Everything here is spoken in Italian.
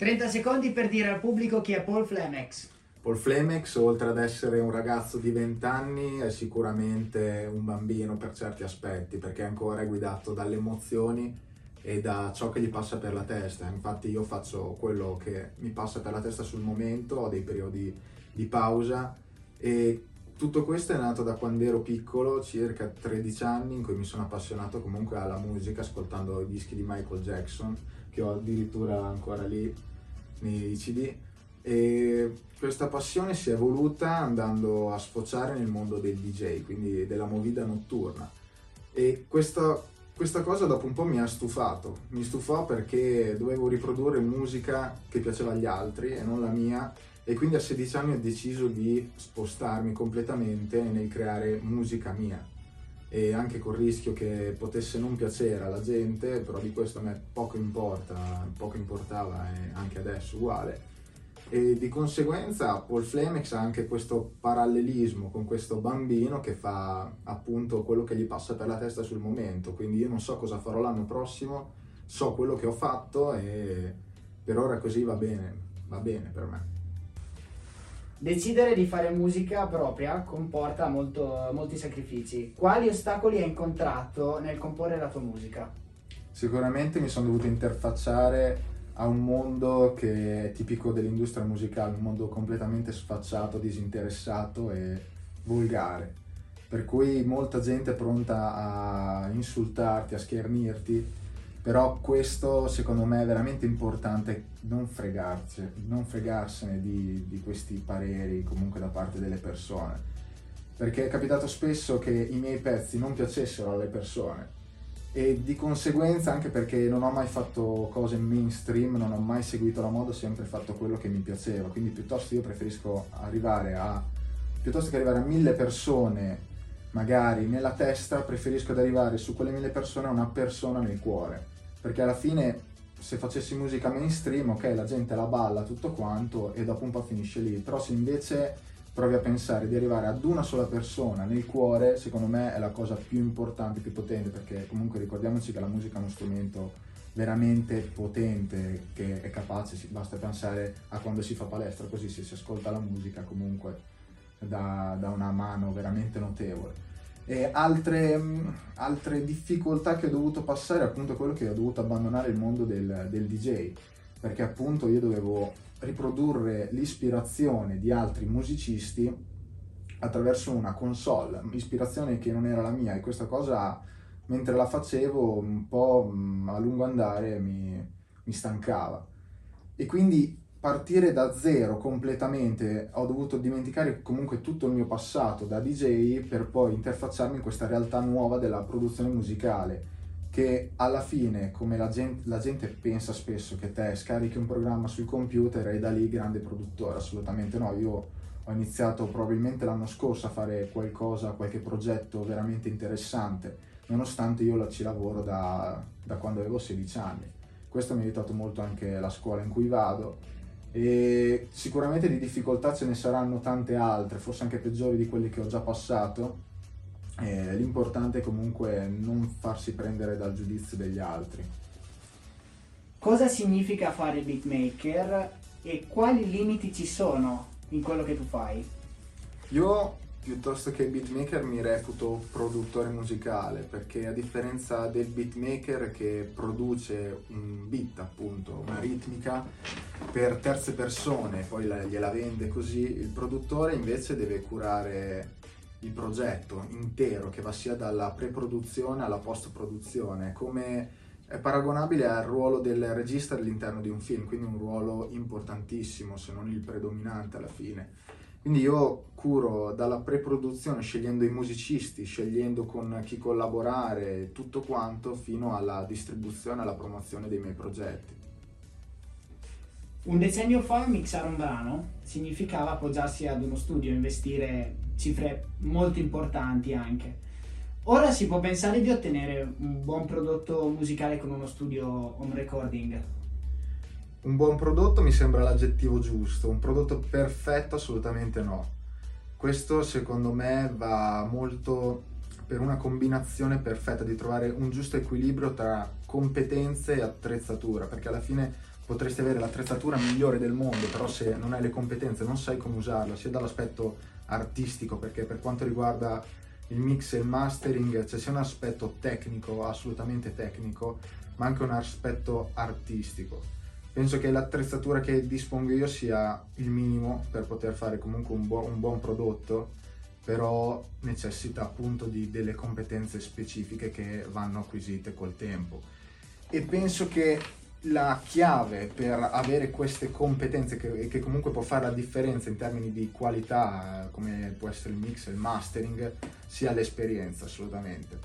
30 secondi per dire al pubblico chi è Paul Flemex. Paul Flemex, oltre ad essere un ragazzo di 20 anni, è sicuramente un bambino per certi aspetti, perché ancora è guidato dalle emozioni e da ciò che gli passa per la testa. Infatti io faccio quello che mi passa per la testa sul momento, ho dei periodi di pausa e tutto questo è nato da quando ero piccolo, circa 13 anni, in cui mi sono appassionato comunque alla musica, ascoltando i dischi di Michael Jackson, che ho addirittura ancora lì nei CD. E questa passione si è evoluta andando a sfociare nel mondo del DJ, quindi della movida notturna. E questa, questa cosa dopo un po' mi ha stufato. Mi stufò perché dovevo riprodurre musica che piaceva agli altri e non la mia e quindi a 16 anni ho deciso di spostarmi completamente nel creare musica mia e anche col rischio che potesse non piacere alla gente, però di questo a me poco importa, poco importava e anche adesso uguale. E di conseguenza Paul Flemex ha anche questo parallelismo con questo bambino che fa appunto quello che gli passa per la testa sul momento, quindi io non so cosa farò l'anno prossimo, so quello che ho fatto e per ora così va bene, va bene per me. Decidere di fare musica propria comporta molto, molti sacrifici. Quali ostacoli hai incontrato nel comporre la tua musica? Sicuramente mi sono dovuto interfacciare a un mondo che è tipico dell'industria musicale, un mondo completamente sfacciato, disinteressato e volgare. Per cui molta gente è pronta a insultarti, a schernirti però questo secondo me è veramente importante non, non fregarsene di, di, questi pareri comunque da parte delle persone. Perché è capitato spesso che i miei pezzi non piacessero alle persone. E di conseguenza anche perché non ho mai fatto cose mainstream, non ho mai seguito la moda, ho sempre fatto quello che mi piaceva, quindi piuttosto io preferisco arrivare a piuttosto che arrivare a mille persone magari nella testa, preferisco ad arrivare su quelle mille persone a una persona nel cuore perché alla fine se facessi musica mainstream, ok, la gente la balla tutto quanto e dopo un po' finisce lì, però se invece provi a pensare di arrivare ad una sola persona nel cuore, secondo me è la cosa più importante, più potente, perché comunque ricordiamoci che la musica è uno strumento veramente potente, che è capace, basta pensare a quando si fa palestra, così se si ascolta la musica comunque da, da una mano veramente notevole. E altre, mm, altre, difficoltà che ho dovuto passare appunto quello che ho dovuto abbandonare il mondo del, del DJ, perché appunto io dovevo riprodurre l'ispirazione di altri musicisti attraverso una console, ispirazione che non era la mia. E questa cosa mentre la facevo un po' mm, a lungo andare mi, mi stancava. E quindi partire da zero completamente, ho dovuto dimenticare comunque tutto il mio passato da DJ per poi interfacciarmi in questa realtà nuova della produzione musicale che alla fine, come la gente, la gente, pensa spesso che te scarichi un programma sul computer e da lì grande produttore, assolutamente no, io ho iniziato probabilmente l'anno scorso a fare qualcosa, qualche progetto veramente interessante, nonostante io ci lavoro da, da quando avevo 16 anni. Questo mi ha aiutato molto anche la scuola in cui vado e sicuramente di difficoltà ce ne saranno tante altre, forse anche peggiori di quelle che ho già passato. E l'importante è comunque non farsi prendere dal giudizio degli altri. Cosa significa fare beatmaker e quali limiti ci sono in quello che tu fai? Io piuttosto che beatmaker mi reputo produttore musicale perché a differenza del beatmaker che produce un beat appunto, una ritmica per terze persone, poi la, gliela vende così, il produttore invece deve curare il progetto intero che va sia dalla pre-produzione alla post-produzione, come è paragonabile al ruolo del regista all'interno di un film, quindi un ruolo importantissimo se non il predominante alla fine quindi io curo dalla pre-produzione, scegliendo i musicisti, scegliendo con chi collaborare, tutto quanto, fino alla distribuzione e alla promozione dei miei progetti. Un decennio fa mixare un brano significava appoggiarsi ad uno studio, investire cifre molto importanti anche. Ora si può pensare di ottenere un buon prodotto musicale con uno studio home recording. Un buon prodotto mi sembra l'aggettivo giusto, un prodotto perfetto assolutamente no. Questo secondo me va molto per una combinazione perfetta di trovare un giusto equilibrio tra competenze e attrezzatura, perché alla fine potresti avere l'attrezzatura migliore del mondo, però se non hai le competenze non sai come usarla, sia dall'aspetto artistico, perché per quanto riguarda il mix e il mastering c'è sia un aspetto tecnico, assolutamente tecnico, ma anche un aspetto artistico. Penso che l'attrezzatura che dispongo io sia il minimo per poter fare comunque un, bu- un buon prodotto, però necessita appunto di delle competenze specifiche che vanno acquisite col tempo. E penso che la chiave per avere queste competenze che, che, comunque può fare la differenza in termini di qualità come può essere il mix e il mastering sia l'esperienza assolutamente